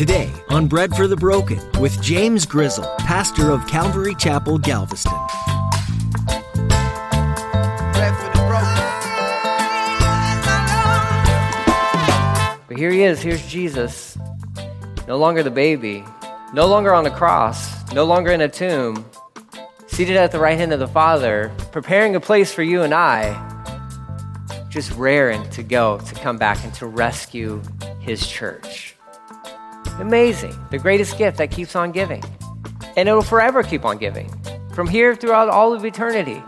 Today on Bread for the Broken with James Grizzle, pastor of Calvary Chapel, Galveston. But here he is, here's Jesus. No longer the baby, no longer on the cross, no longer in a tomb, seated at the right hand of the Father, preparing a place for you and I, just raring to go, to come back and to rescue his church. Amazing. The greatest gift that keeps on giving. And it'll forever keep on giving. From here throughout all of eternity,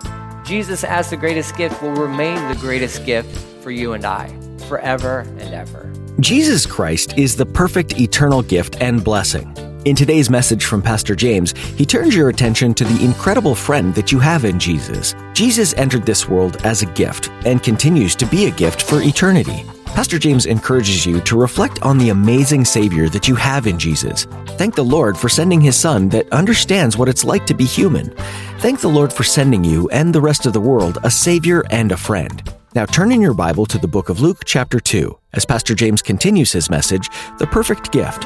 Jesus, as the greatest gift, will remain the greatest gift for you and I, forever and ever. Jesus Christ is the perfect eternal gift and blessing. In today's message from Pastor James, he turns your attention to the incredible friend that you have in Jesus. Jesus entered this world as a gift and continues to be a gift for eternity. Pastor James encourages you to reflect on the amazing Savior that you have in Jesus. Thank the Lord for sending His Son that understands what it's like to be human. Thank the Lord for sending you and the rest of the world a Savior and a friend. Now turn in your Bible to the book of Luke, chapter 2, as Pastor James continues his message, The Perfect Gift.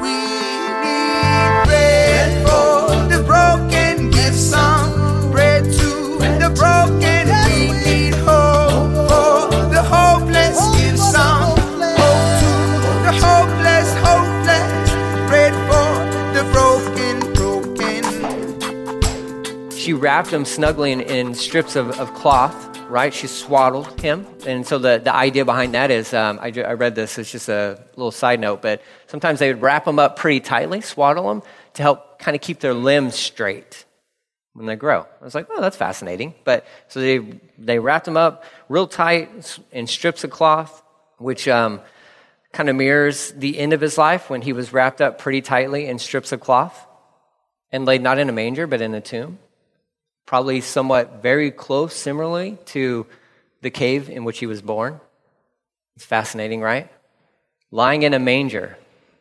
Wrapped him snugly in, in strips of, of cloth, right? She swaddled him. And so the, the idea behind that is um, I, I read this, it's just a little side note, but sometimes they would wrap them up pretty tightly, swaddle them to help kind of keep their limbs straight when they grow. I was like, oh, that's fascinating. But so they, they wrapped them up real tight in strips of cloth, which um, kind of mirrors the end of his life when he was wrapped up pretty tightly in strips of cloth and laid not in a manger, but in a tomb probably somewhat very close, similarly, to the cave in which he was born. It's fascinating, right? Lying in a manger,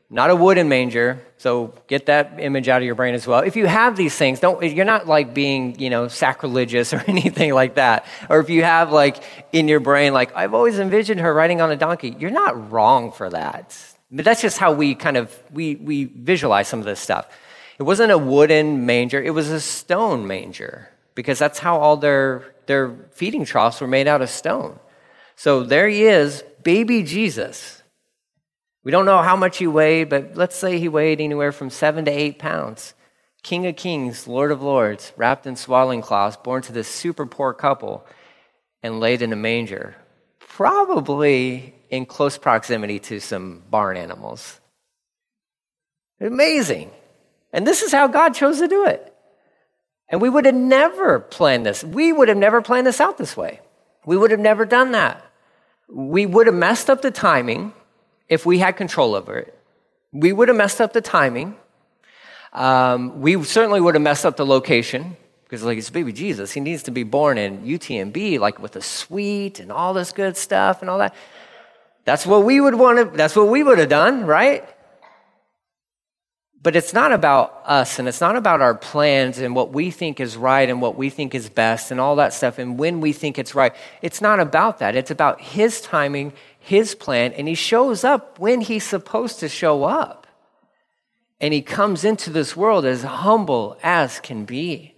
not a wooden manger. So get that image out of your brain as well. If you have these things, don't you're not like being you know sacrilegious or anything like that. Or if you have like in your brain like I've always envisioned her riding on a donkey, you're not wrong for that. But that's just how we kind of we we visualize some of this stuff. It wasn't a wooden manger; it was a stone manger because that's how all their, their feeding troughs were made out of stone. So there he is, baby Jesus. We don't know how much he weighed, but let's say he weighed anywhere from seven to eight pounds. King of kings, Lord of lords, wrapped in swaddling cloths, born to this super poor couple, and laid in a manger, probably in close proximity to some barn animals. Amazing. And this is how God chose to do it. And we would have never planned this. We would have never planned this out this way. We would have never done that. We would have messed up the timing if we had control over it. We would have messed up the timing. Um, we certainly would have messed up the location because, like, it's baby Jesus. He needs to be born in UTMB, like with a suite and all this good stuff and all that. That's what we would want to, that's what we would have done, right? But it's not about us and it's not about our plans and what we think is right and what we think is best and all that stuff and when we think it's right. It's not about that. It's about His timing, His plan, and He shows up when He's supposed to show up. And He comes into this world as humble as can be.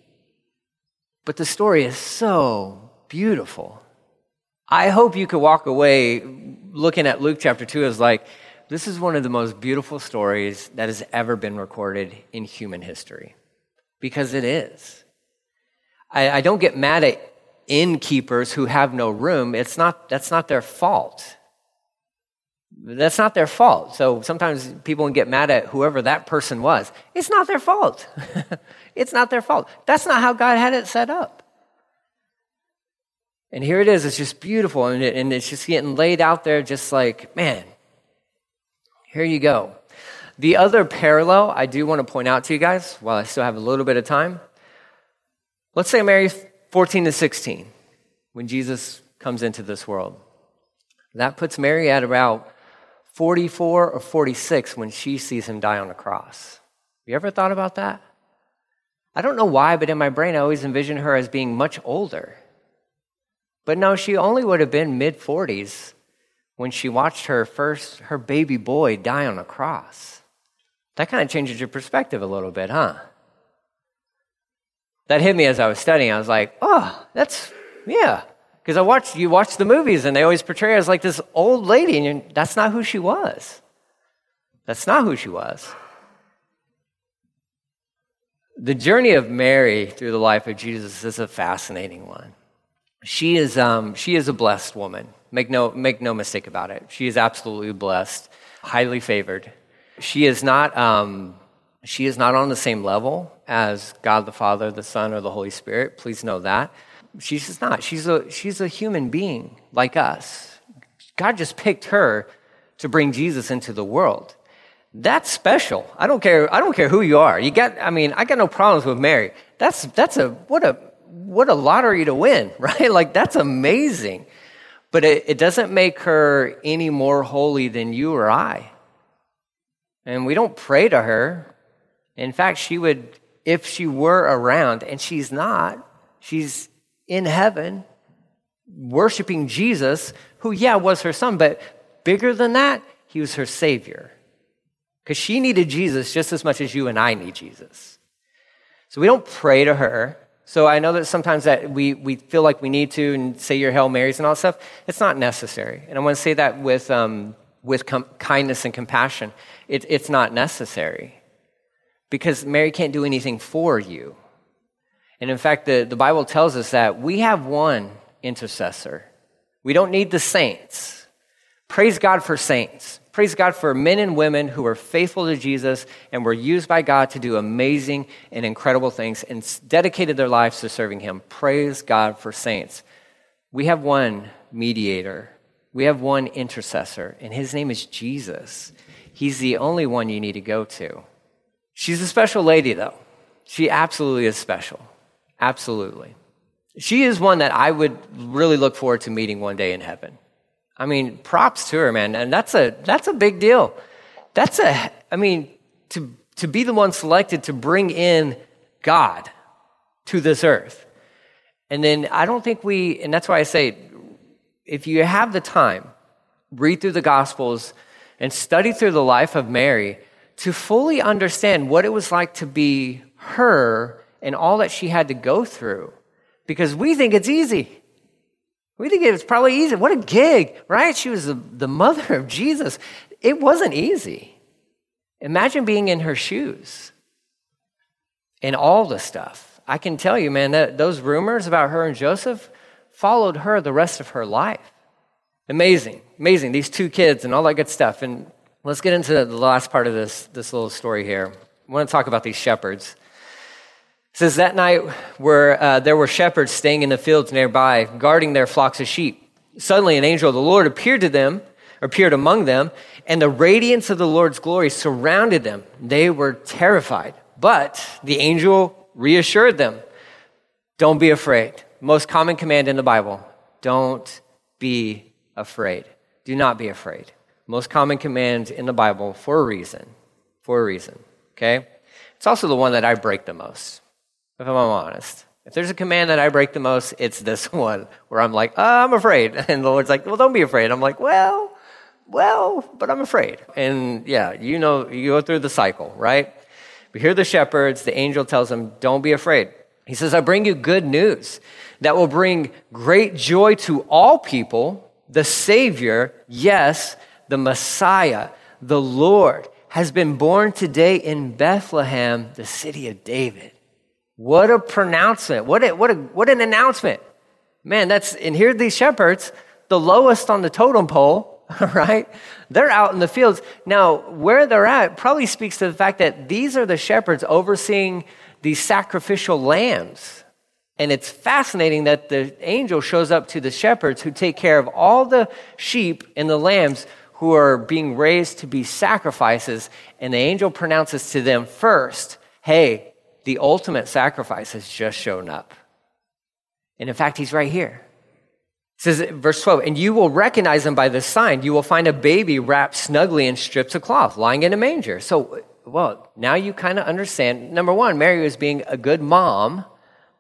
But the story is so beautiful. I hope you could walk away looking at Luke chapter 2 as like, this is one of the most beautiful stories that has ever been recorded in human history. Because it is. I, I, don't get mad at innkeepers who have no room. It's not, that's not their fault. That's not their fault. So sometimes people get mad at whoever that person was. It's not their fault. it's not their fault. That's not how God had it set up. And here it is. It's just beautiful. And, it, and it's just getting laid out there, just like, man, here you go. The other parallel I do want to point out to you guys while I still have a little bit of time. Let's say Mary 14 to 16 when Jesus comes into this world. That puts Mary at about 44 or 46 when she sees him die on the cross. Have you ever thought about that? I don't know why, but in my brain, I always envision her as being much older. But no, she only would have been mid 40s when she watched her first, her baby boy die on a cross. That kind of changes your perspective a little bit, huh? That hit me as I was studying. I was like, oh, that's, yeah. Because I watched, you watch the movies and they always portray her as like this old lady, and that's not who she was. That's not who she was. The journey of Mary through the life of Jesus is a fascinating one. She is, um, she is a blessed woman. Make no, make no mistake about it. She is absolutely blessed, highly favored. She is not, um, she is not on the same level as God the Father, the Son, or the Holy Spirit. Please know that. She's just not. She's a, she's a human being like us. God just picked her to bring Jesus into the world. That's special. I don't care. I don't care who you are. You got. I mean, I got no problems with Mary. That's that's a what a what a lottery to win, right? Like that's amazing. But it, it doesn't make her any more holy than you or I. And we don't pray to her. In fact, she would, if she were around, and she's not, she's in heaven worshiping Jesus, who, yeah, was her son, but bigger than that, he was her savior. Because she needed Jesus just as much as you and I need Jesus. So we don't pray to her. So I know that sometimes that we, we feel like we need to and say your Hail Marys and all that stuff. It's not necessary. And I want to say that with, um, with com- kindness and compassion. It, it's not necessary because Mary can't do anything for you. And in fact, the, the Bible tells us that we have one intercessor. We don't need the saints. Praise God for saints. Praise God for men and women who were faithful to Jesus and were used by God to do amazing and incredible things and dedicated their lives to serving Him. Praise God for saints. We have one mediator, we have one intercessor, and His name is Jesus. He's the only one you need to go to. She's a special lady, though. She absolutely is special. Absolutely. She is one that I would really look forward to meeting one day in heaven. I mean, props to her, man. And that's a, that's a big deal. That's a, I mean, to, to be the one selected to bring in God to this earth. And then I don't think we, and that's why I say, if you have the time, read through the Gospels and study through the life of Mary to fully understand what it was like to be her and all that she had to go through. Because we think it's easy. We think it was probably easy. What a gig, right? She was the, the mother of Jesus. It wasn't easy. Imagine being in her shoes and all the stuff. I can tell you, man, that those rumors about her and Joseph followed her the rest of her life. Amazing, amazing. These two kids and all that good stuff. And let's get into the last part of this, this little story here. I want to talk about these shepherds says that night where uh, there were shepherds staying in the fields nearby guarding their flocks of sheep. Suddenly an angel of the lord appeared to them appeared among them and the radiance of the lord's glory surrounded them. They were terrified. But the angel reassured them don't be afraid most common command in the bible don't be afraid. Do not be afraid most common command in the bible for a reason for a reason okay? It's also the one that i break the most if I'm honest. If there's a command that I break the most, it's this one where I'm like, oh, I'm afraid. And the Lord's like, well, don't be afraid. I'm like, well, well, but I'm afraid. And yeah, you know, you go through the cycle, right? We hear the shepherds, the angel tells them, don't be afraid. He says, I bring you good news that will bring great joy to all people. The Savior, yes, the Messiah, the Lord, has been born today in Bethlehem, the city of David. What a pronouncement. What, a, what, a, what an announcement. Man, that's, and here these shepherds, the lowest on the totem pole, right? They're out in the fields. Now, where they're at probably speaks to the fact that these are the shepherds overseeing these sacrificial lambs. And it's fascinating that the angel shows up to the shepherds who take care of all the sheep and the lambs who are being raised to be sacrifices. And the angel pronounces to them first, hey, the ultimate sacrifice has just shown up. And in fact, he's right here. It says, verse 12, and you will recognize him by this sign. You will find a baby wrapped snugly in strips of cloth, lying in a manger. So, well, now you kind of understand. Number one, Mary was being a good mom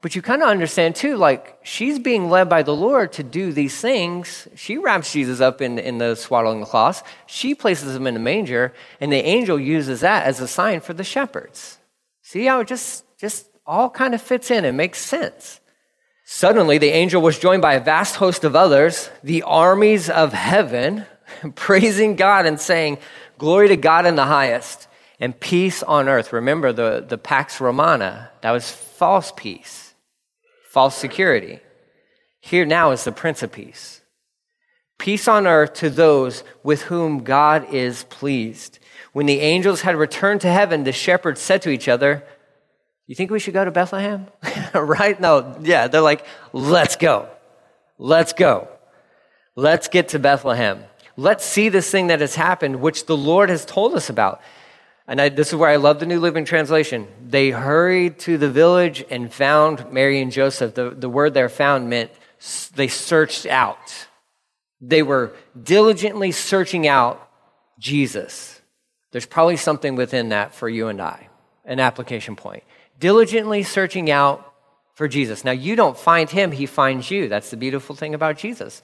But you kind of understand too, like she's being led by the Lord to do these things. She wraps Jesus up in, in the swaddling cloths. She places him in a manger, and the angel uses that as a sign for the shepherds. See how it just, just all kind of fits in and makes sense. Suddenly, the angel was joined by a vast host of others, the armies of heaven, praising God and saying, Glory to God in the highest, and peace on earth. Remember the, the Pax Romana, that was false peace false security. Here now is the Prince of Peace. Peace on earth to those with whom God is pleased. When the angels had returned to heaven, the shepherds said to each other, You think we should go to Bethlehem? right? No, yeah, they're like, Let's go. Let's go. Let's get to Bethlehem. Let's see this thing that has happened, which the Lord has told us about. And I, this is where I love the New Living Translation. They hurried to the village and found Mary and Joseph. The, the word there found meant they searched out. They were diligently searching out Jesus. There's probably something within that for you and I, an application point. Diligently searching out for Jesus. Now, you don't find him, he finds you. That's the beautiful thing about Jesus.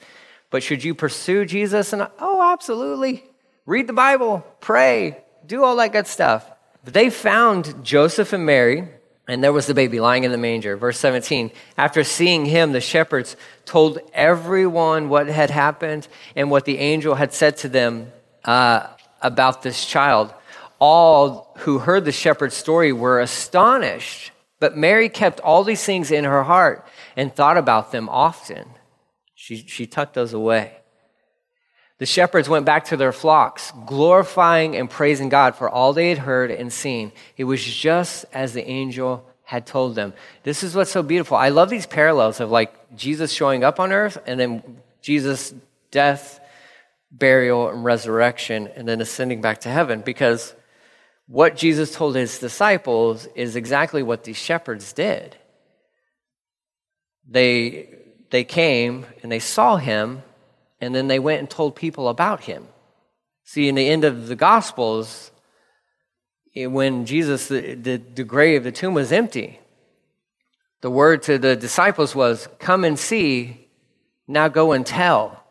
But should you pursue Jesus? And oh, absolutely. Read the Bible, pray, do all that good stuff. But they found Joseph and Mary, and there was the baby lying in the manger. Verse 17 After seeing him, the shepherds told everyone what had happened and what the angel had said to them uh, about this child. All who heard the shepherd's story were astonished. But Mary kept all these things in her heart and thought about them often. She, she tucked those away. The shepherds went back to their flocks, glorifying and praising God for all they had heard and seen. It was just as the angel had told them. This is what's so beautiful. I love these parallels of like Jesus showing up on earth and then Jesus' death, burial, and resurrection, and then ascending back to heaven because what Jesus told his disciples is exactly what these shepherds did. They, they came and they saw him and then they went and told people about him. See, in the end of the Gospels, eh, when Jesus, the, the, the grave, the tomb was empty, the word to the disciples was, Come and see, now go and tell.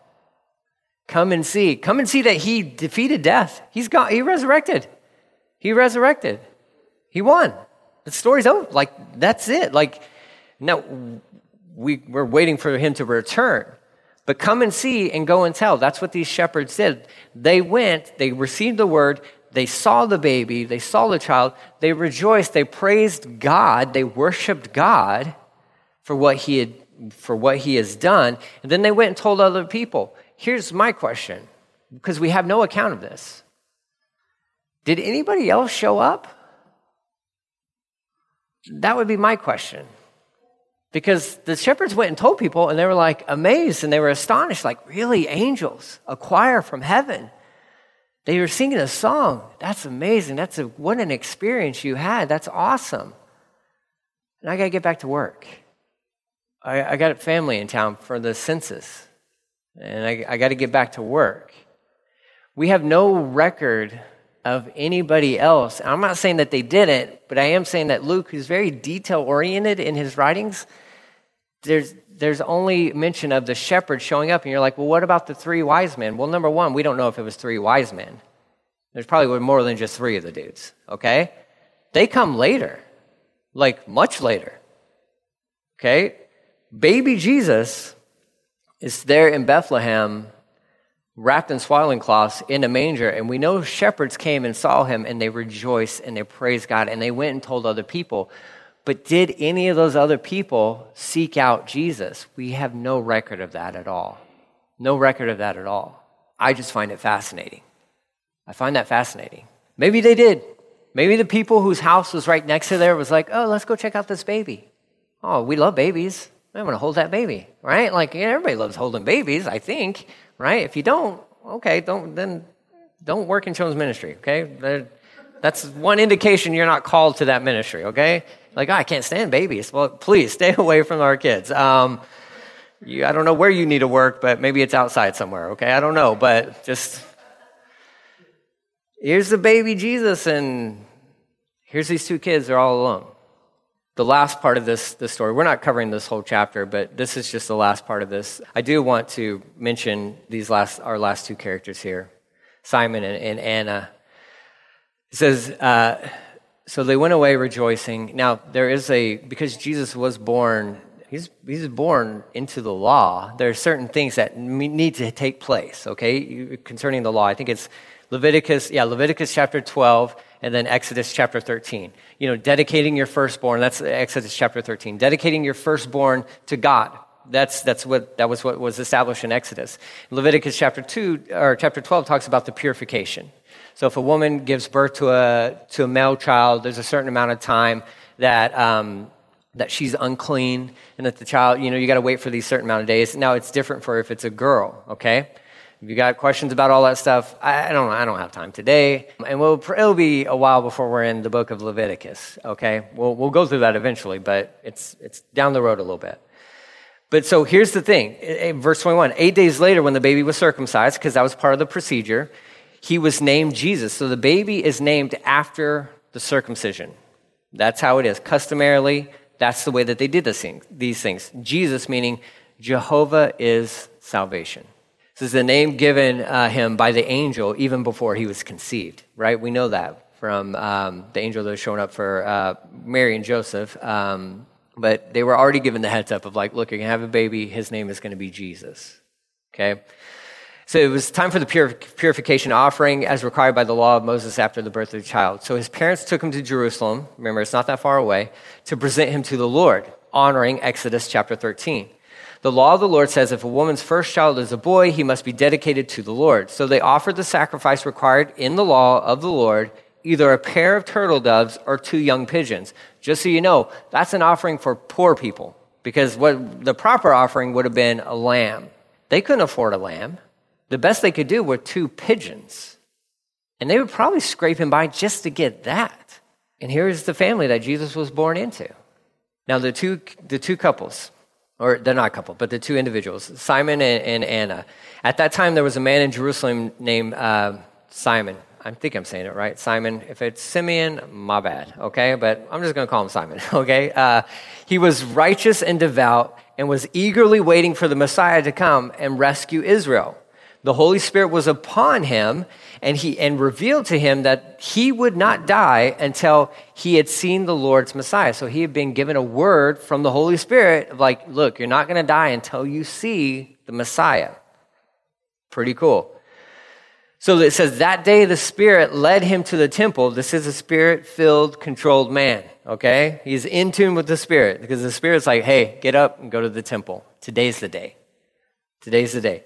Come and see. Come and see that he defeated death. He's got, he resurrected. He resurrected. He won. The story's over. Like, that's it. Like, now we, we're waiting for him to return. But come and see and go and tell. That's what these shepherds did. They went, they received the word, they saw the baby, they saw the child, they rejoiced, they praised God, they worshiped God for what he had for what he has done, and then they went and told other people. Here's my question, because we have no account of this. Did anybody else show up? That would be my question. Because the shepherds went and told people, and they were like amazed and they were astonished, like, really, angels, a choir from heaven. They were singing a song. That's amazing. That's a, what an experience you had. That's awesome. And I got to get back to work. I, I, got a family in town for the census, and I, I got to get back to work. We have no record of anybody else. I'm not saying that they didn't, but I am saying that Luke, who's very detail oriented in his writings, there's, there's only mention of the shepherd showing up, and you're like, well, what about the three wise men? Well, number one, we don't know if it was three wise men. There's probably more than just three of the dudes, okay? They come later, like much later, okay? Baby Jesus is there in Bethlehem, wrapped in swaddling cloths in a manger, and we know shepherds came and saw him, and they rejoiced and they praised God, and they went and told other people. But did any of those other people seek out Jesus? We have no record of that at all. No record of that at all. I just find it fascinating. I find that fascinating. Maybe they did. Maybe the people whose house was right next to there was like, oh, let's go check out this baby. Oh, we love babies. I want to hold that baby, right? Like yeah, everybody loves holding babies, I think, right? If you don't, okay, don't then don't work in children's ministry, okay? That's one indication you're not called to that ministry, okay? Like, oh, I can't stand babies. Well, please stay away from our kids. Um, you, I don't know where you need to work, but maybe it's outside somewhere, okay? I don't know, but just here's the baby Jesus, and here's these two kids, they're all alone. The last part of this, this story, we're not covering this whole chapter, but this is just the last part of this. I do want to mention these last, our last two characters here Simon and, and Anna. It says, uh, So they went away rejoicing. Now, there is a, because Jesus was born, he's, he's born into the law, there are certain things that need to take place, okay, concerning the law. I think it's Leviticus, yeah, Leviticus chapter 12 and then Exodus chapter 13. You know, dedicating your firstborn, that's Exodus chapter 13. Dedicating your firstborn to God. That's, that's what, that was what was established in Exodus. Leviticus chapter 2, or chapter 12 talks about the purification. So if a woman gives birth to a, to a male child, there's a certain amount of time that, um, that she's unclean and that the child, you know, you got to wait for these certain amount of days. Now it's different for if it's a girl, okay? If you got questions about all that stuff, I don't I don't have time today. And we'll, it'll be a while before we're in the book of Leviticus, okay? We'll, we'll go through that eventually, but it's, it's down the road a little bit. But so here's the thing verse 21 eight days later, when the baby was circumcised, because that was part of the procedure, he was named Jesus. So the baby is named after the circumcision. That's how it is. Customarily, that's the way that they did thing, these things. Jesus meaning Jehovah is salvation. This is the name given uh, him by the angel even before he was conceived, right? We know that from um, the angel that was showing up for uh, Mary and Joseph. Um, but they were already given the heads up of like, look, you're going to have a baby. His name is going to be Jesus. Okay? So it was time for the purification offering as required by the law of Moses after the birth of the child. So his parents took him to Jerusalem. Remember, it's not that far away to present him to the Lord, honoring Exodus chapter 13. The law of the Lord says if a woman's first child is a boy, he must be dedicated to the Lord. So they offered the sacrifice required in the law of the Lord, either a pair of turtle doves or two young pigeons. Just so you know, that's an offering for poor people because what the proper offering would have been a lamb. They couldn't afford a lamb. The best they could do were two pigeons. And they would probably scrape him by just to get that. And here's the family that Jesus was born into. Now, the two, the two couples, or they're not a couple, but the two individuals, Simon and, and Anna. At that time, there was a man in Jerusalem named uh, Simon. I think I'm saying it right. Simon. If it's Simeon, my bad, okay? But I'm just to call him Simon, okay? Uh, he was righteous and devout and was eagerly waiting for the Messiah to come and rescue Israel. The Holy Spirit was upon him, and he and revealed to him that he would not die until he had seen the Lord's Messiah. So he had been given a word from the Holy Spirit of like, look, you're not going to die until you see the Messiah. Pretty cool. So it says that day the Spirit led him to the temple. This is a spirit filled, controlled man. Okay? He's in tune with the Spirit because the Spirit's like, hey, get up and go to the temple. Today's the day. Today's the day.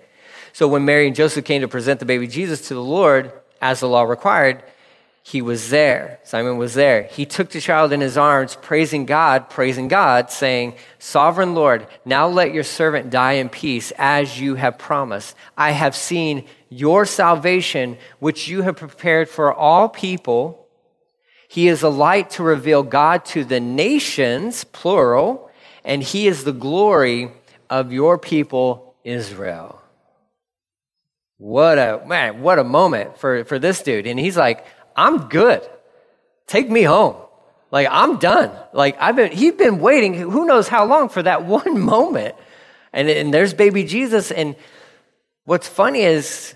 So when Mary and Joseph came to present the baby Jesus to the Lord, as the law required, he was there. Simon was there. He took the child in his arms, praising God, praising God, saying, Sovereign Lord, now let your servant die in peace as you have promised. I have seen your salvation, which you have prepared for all people. He is a light to reveal God to the nations, plural, and he is the glory of your people, Israel. What a man, what a moment for, for this dude. And he's like, I'm good. Take me home. Like, I'm done. Like, I've been, he's been waiting who knows how long for that one moment. And, and there's baby Jesus. And what's funny is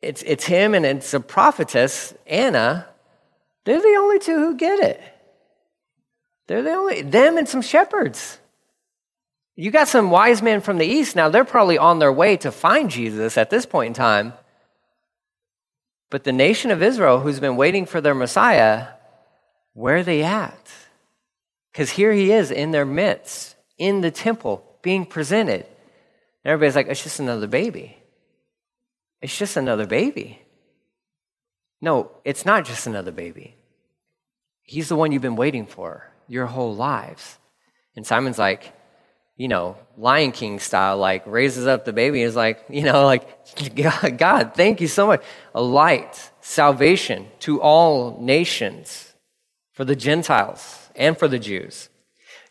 it's, it's him and it's a prophetess, Anna. They're the only two who get it. They're the only, them and some shepherds. You got some wise men from the east. Now, they're probably on their way to find Jesus at this point in time. But the nation of Israel, who's been waiting for their Messiah, where are they at? Because here he is in their midst, in the temple, being presented. And everybody's like, it's just another baby. It's just another baby. No, it's not just another baby. He's the one you've been waiting for your whole lives. And Simon's like, you know, Lion King style, like raises up the baby and is like, you know, like, God, thank you so much. A light, salvation to all nations, for the Gentiles and for the Jews.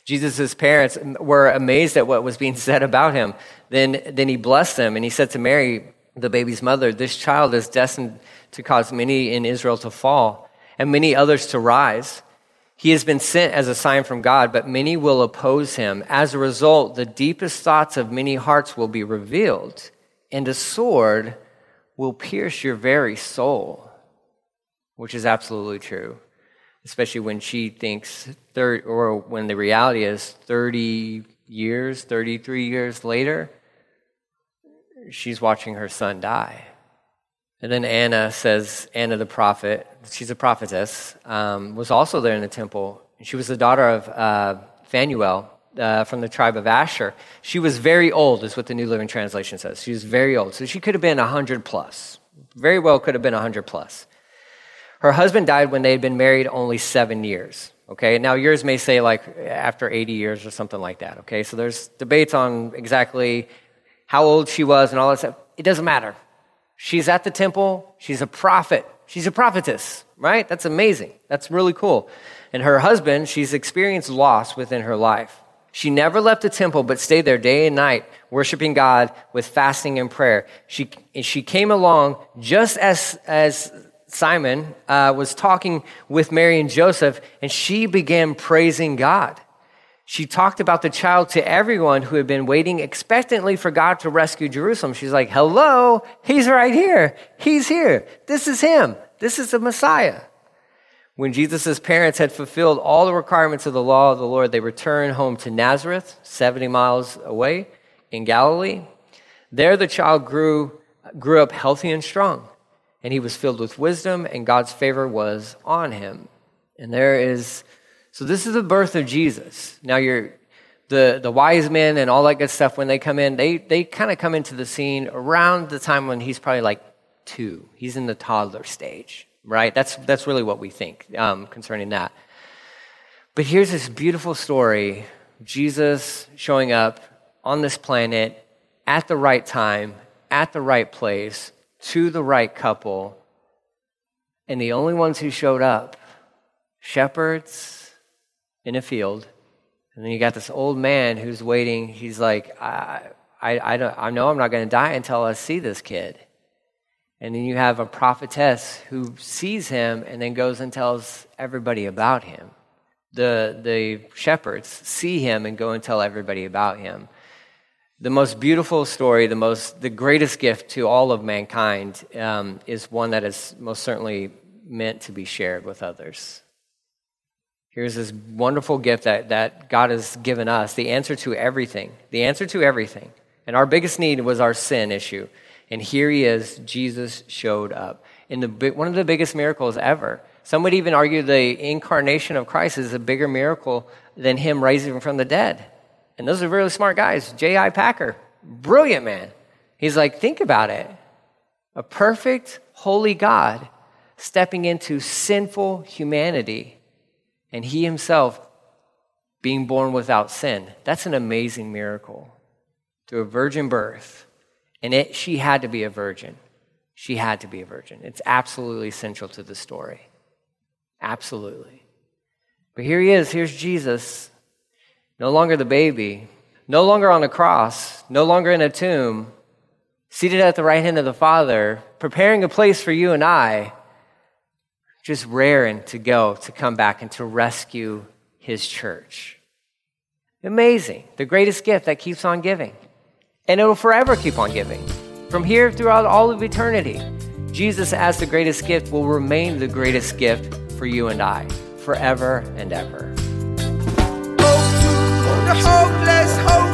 Jesus' parents were amazed at what was being said about him. Then, then he blessed them and he said to Mary, the baby's mother, This child is destined to cause many in Israel to fall and many others to rise. He has been sent as a sign from God, but many will oppose him. As a result, the deepest thoughts of many hearts will be revealed, and a sword will pierce your very soul, which is absolutely true, especially when she thinks, thir- or when the reality is 30 years, 33 years later, she's watching her son die. And then Anna says, Anna the prophet, she's a prophetess, um, was also there in the temple. She was the daughter of uh, Phanuel uh, from the tribe of Asher. She was very old, is what the New Living Translation says. She was very old. So she could have been 100 plus. Very well could have been 100 plus. Her husband died when they had been married only seven years. Okay, now yours may say like after 80 years or something like that. Okay, so there's debates on exactly how old she was and all that stuff. It doesn't matter. She's at the temple. She's a prophet. She's a prophetess, right? That's amazing. That's really cool. And her husband, she's experienced loss within her life. She never left the temple, but stayed there day and night, worshiping God with fasting and prayer. She, she came along just as, as Simon uh, was talking with Mary and Joseph, and she began praising God. She talked about the child to everyone who had been waiting expectantly for God to rescue Jerusalem. She's like, Hello, he's right here. He's here. This is him. This is the Messiah. When Jesus' parents had fulfilled all the requirements of the law of the Lord, they returned home to Nazareth, 70 miles away in Galilee. There the child grew, grew up healthy and strong, and he was filled with wisdom, and God's favor was on him. And there is so this is the birth of Jesus. Now you're the, the wise men and all that good stuff, when they come in, they, they kind of come into the scene around the time when he's probably like two. He's in the toddler stage, right? That's, that's really what we think um, concerning that. But here's this beautiful story Jesus showing up on this planet at the right time, at the right place, to the right couple. And the only ones who showed up shepherds in a field. And then you got this old man who's waiting. He's like, I, I, I, don't, I know I'm not going to die until I see this kid. And then you have a prophetess who sees him and then goes and tells everybody about him. The, the shepherds see him and go and tell everybody about him. The most beautiful story, the, most, the greatest gift to all of mankind, um, is one that is most certainly meant to be shared with others. Here's this wonderful gift that, that God has given us the answer to everything. The answer to everything. And our biggest need was our sin issue. And here he is, Jesus showed up. In the, one of the biggest miracles ever. Some would even argue the incarnation of Christ is a bigger miracle than him rising from the dead. And those are really smart guys. J.I. Packer, brilliant man. He's like, think about it. A perfect, holy God stepping into sinful humanity and he himself being born without sin. That's an amazing miracle. To a virgin birth. And it, she had to be a virgin. She had to be a virgin. It's absolutely central to the story. Absolutely. But here he is. Here's Jesus. No longer the baby. No longer on a cross. No longer in a tomb. Seated at the right hand of the Father, preparing a place for you and I just raring to go to come back and to rescue his church. Amazing. The greatest gift that keeps on giving. And it will forever keep on giving. From here throughout all of eternity, Jesus, as the greatest gift, will remain the greatest gift for you and I forever and ever. the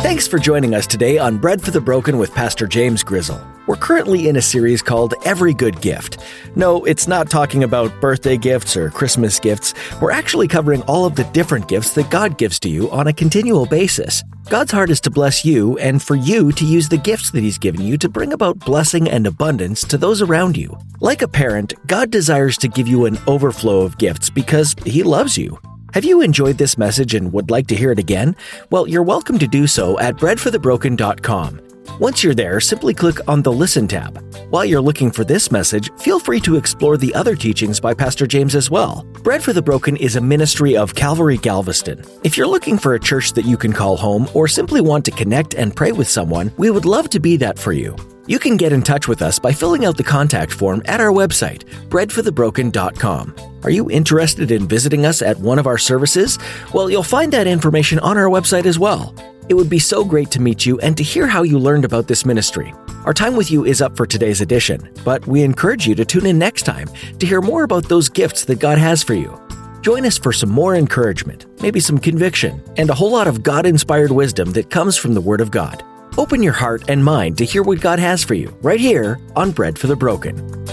Thanks for joining us today on Bread for the Broken with Pastor James Grizzle. We're currently in a series called Every Good Gift. No, it's not talking about birthday gifts or Christmas gifts. We're actually covering all of the different gifts that God gives to you on a continual basis. God's heart is to bless you and for you to use the gifts that He's given you to bring about blessing and abundance to those around you. Like a parent, God desires to give you an overflow of gifts because He loves you. Have you enjoyed this message and would like to hear it again? Well, you're welcome to do so at breadforthebroken.com. Once you're there, simply click on the Listen tab. While you're looking for this message, feel free to explore the other teachings by Pastor James as well. Bread for the Broken is a ministry of Calvary Galveston. If you're looking for a church that you can call home or simply want to connect and pray with someone, we would love to be that for you. You can get in touch with us by filling out the contact form at our website, breadforthebroken.com. Are you interested in visiting us at one of our services? Well, you'll find that information on our website as well. It would be so great to meet you and to hear how you learned about this ministry. Our time with you is up for today's edition, but we encourage you to tune in next time to hear more about those gifts that God has for you. Join us for some more encouragement, maybe some conviction, and a whole lot of God inspired wisdom that comes from the Word of God. Open your heart and mind to hear what God has for you right here on Bread for the Broken.